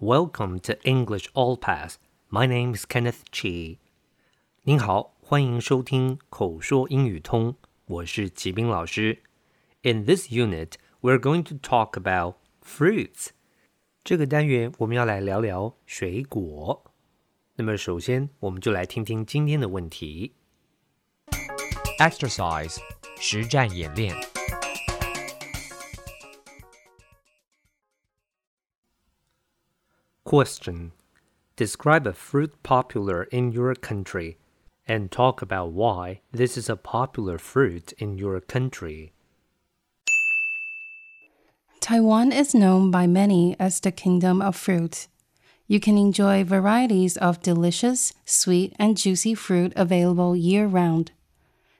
Welcome to English All Pass. My name is Kenneth Chi. 您好，欢迎收听口说英语通，我是齐斌老师。In this unit, we're going to talk about fruits. 这个单元我们要来聊聊水果。那么，首先我们就来听听今天的问题。Exercise 实战演练。 Question Describe a fruit popular in your country and talk about why this is a popular fruit in your country. Taiwan is known by many as the kingdom of fruit. You can enjoy varieties of delicious, sweet, and juicy fruit available year round.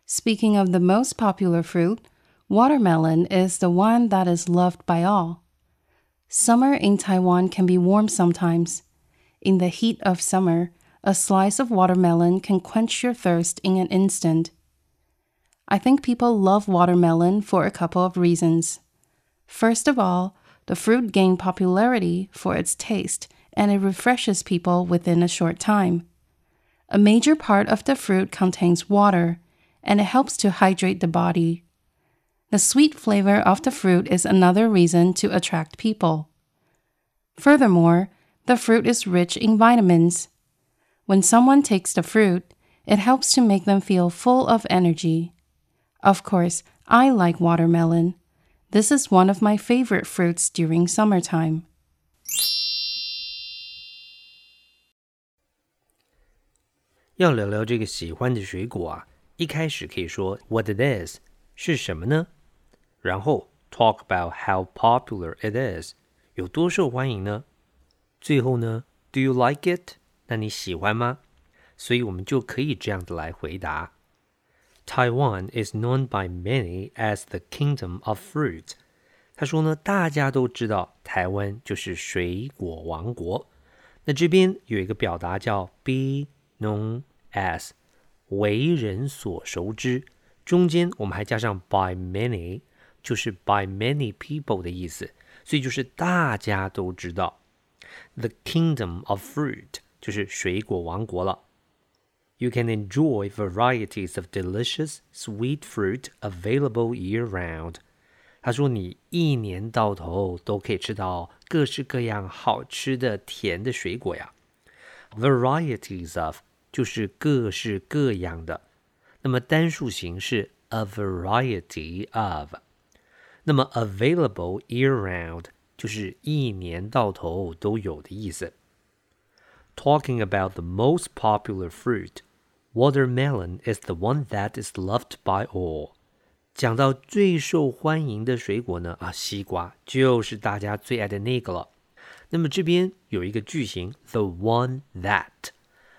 Speaking of the most popular fruit, watermelon is the one that is loved by all. Summer in Taiwan can be warm sometimes. In the heat of summer, a slice of watermelon can quench your thirst in an instant. I think people love watermelon for a couple of reasons. First of all, the fruit gained popularity for its taste and it refreshes people within a short time. A major part of the fruit contains water and it helps to hydrate the body. The sweet flavor of the fruit is another reason to attract people. Furthermore, the fruit is rich in vitamins. When someone takes the fruit, it helps to make them feel full of energy. Of course, I like watermelon. This is one of my favorite fruits during summertime. 要聊聊这个喜欢的水果啊，一开始可以说 what it is 是什么呢？ 然后 talk about how popular it is 有多受欢迎呢？最后呢，do you like it？那你喜欢吗？所以我们就可以这样子来回答。Taiwan is known by many as the kingdom of fruit。他说呢，大家都知道台湾就是水果王国。那这边有一个表达叫 be known as，为人所熟知。中间我们还加上 by many， 就是 by many people 的意思，所以就是大家都知道。The kingdom of fruit 就是水果王国了。You can enjoy varieties of delicious sweet fruit available year round. 他说你一年到头都可以吃到各式各样好吃的甜的水果呀。Varieties of 就是各式各样的，那么单数形是 a variety of。 那么 available year round 就是一年到头都有的意思。Talking about the most popular fruit, watermelon is the one that is loved by all. 讲到最受欢迎的水果呢，啊，西瓜就是大家最爱的那个了。那么这边有一个句型，the one that，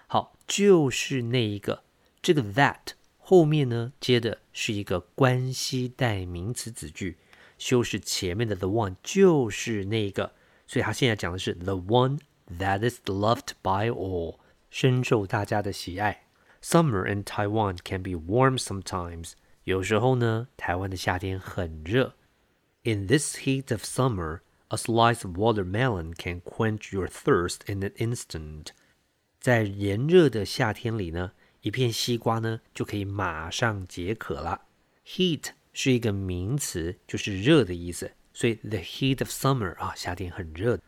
好，就是那一个。这个 that 后面呢接的是一个关系代名词子句， 修饰前面的 the one 就是那个，所以他现在讲的是 the one that is loved by all，深受大家的喜爱。Summer in Taiwan can be warm sometimes。有时候呢，台湾的夏天很热。In this heat of summer, a slice of watermelon can quench your thirst in an instant. 在炎热的夏天里呢，一片西瓜呢就可以马上解渴了。Heat 是一个名词，就是热的意思，所以 the heat of summer 啊，夏天很热。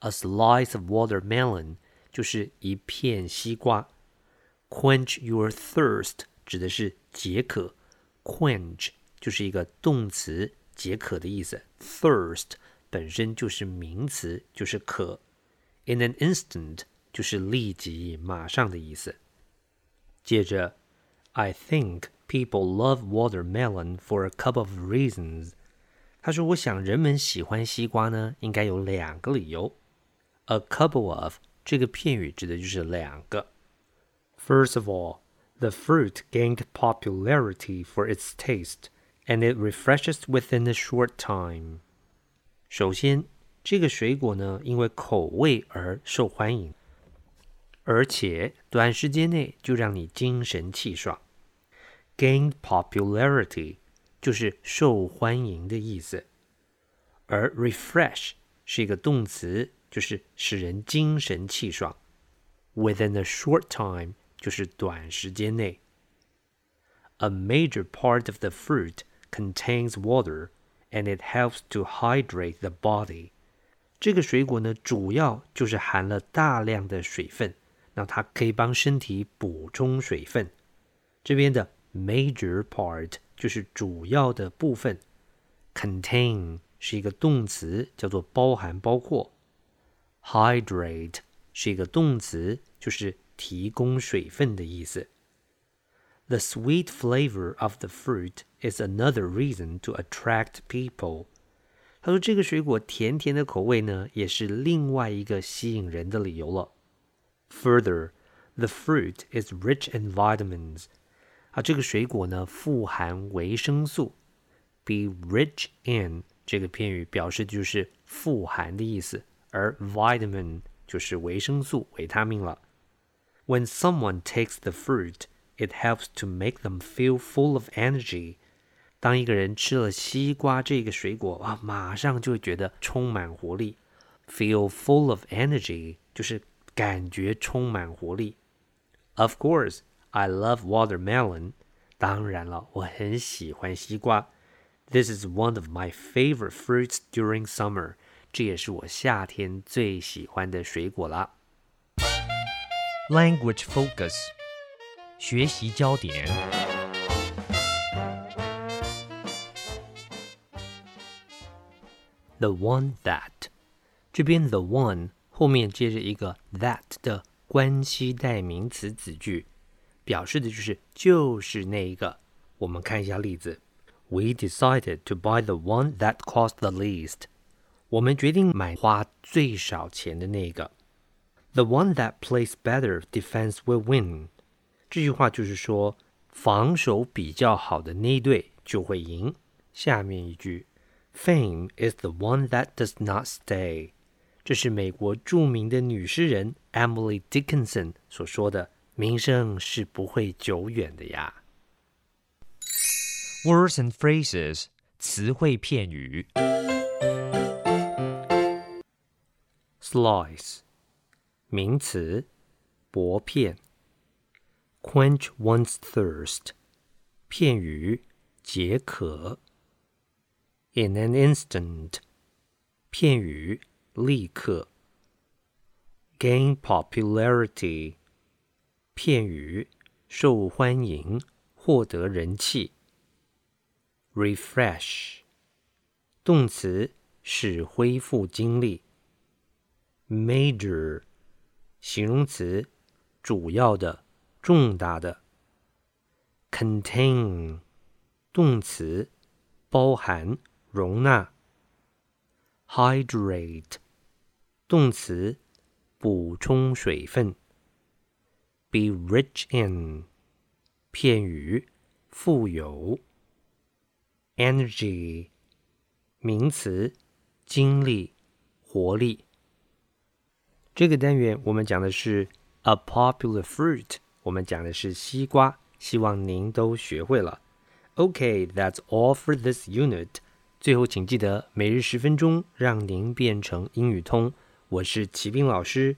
A slice of watermelon 就是一片西瓜。Quench your thirst 指的是解渴。quench 就是一个动词，解渴的意思。thirst 本身就是名词，就是渴。In an instant 就是立即、马上的意思。接着，I think people love watermelon for a couple of reasons。他说：“我想人们喜欢西瓜呢，应该有两个理由。A couple of 这个片语指的就是两个。First of all, the fruit gained popularity for its taste, and it refreshes within a short time. 首先，这个水果呢，因为口味而受欢迎，而且短时间内就让你精神气爽。 ” Gained popularity 就是受欢迎的意思，而 refresh 是一个动词，就是使人精神气爽。Within a short time 就是短时间内。A major part of the fruit contains water, and it helps to hydrate the body. 这个水果呢，主要就是含了大量的水分，那它可以帮身体补充水分。这边的 major part 就是主要的部分，contain 是一个动词，叫做包含、包括；hydrate 是一个动词，就是提供水分的意思。The sweet flavor of the fruit is another reason to attract people. 他说：“这个水果甜甜的口味呢，也是另外一个吸引人的理由了。Further, the fruit is rich in vitamins. 啊，这个水果呢富含维生素。Be rich in 这个片语表示就是富含的意思，而 vitamin 就是维生素、维他命了。When someone takes the fruit, it helps to make them feel full of energy. 当一个人吃了西瓜这个水果啊，马上就会觉得充满活力。Feel full of energy 就是感觉充满活力。Of course, I love watermelon. 当然了，我很喜欢西瓜。This is one of my favorite fruits during summer. 这也是我夏天最喜欢的水果啦。 Language focus，学习焦点。 The one that，这边 the one 后面接着一个 that 的关系代名词子句， 表示的就是就是那一个。我们看一下例子：We decided to buy the one that cost the least。我们决定买花最少钱的那个。The one that plays better defense will win。这句话就是说，防守比较好的那一队就会赢。下面一句。Fame is the one that does not stay。这是美国着名的女诗人 Emily Dickinson 所说的：“ 名声是不会久远的呀。 Words and phrases，词汇片语。 ”Slice，名词，薄片。Quench one's thirst，片语，解渴。In an instant，片语，立刻。Gain popularity， 片语，受欢迎，获得人气。Refresh，动词，使恢复精力。Major，形容词，主要的，重大的。Contain，动词，包含。容纳。Hydrate，动词，补充水分。Be rich in，片语，富有。Energy，名词，精力、活力。这个单元我们讲的是 a popular fruit，我们讲的是西瓜，希望您都学会了。Okay，that's all for this unit. 最后，请记得每日十分钟，让您变成英语通。我是齐斌老师。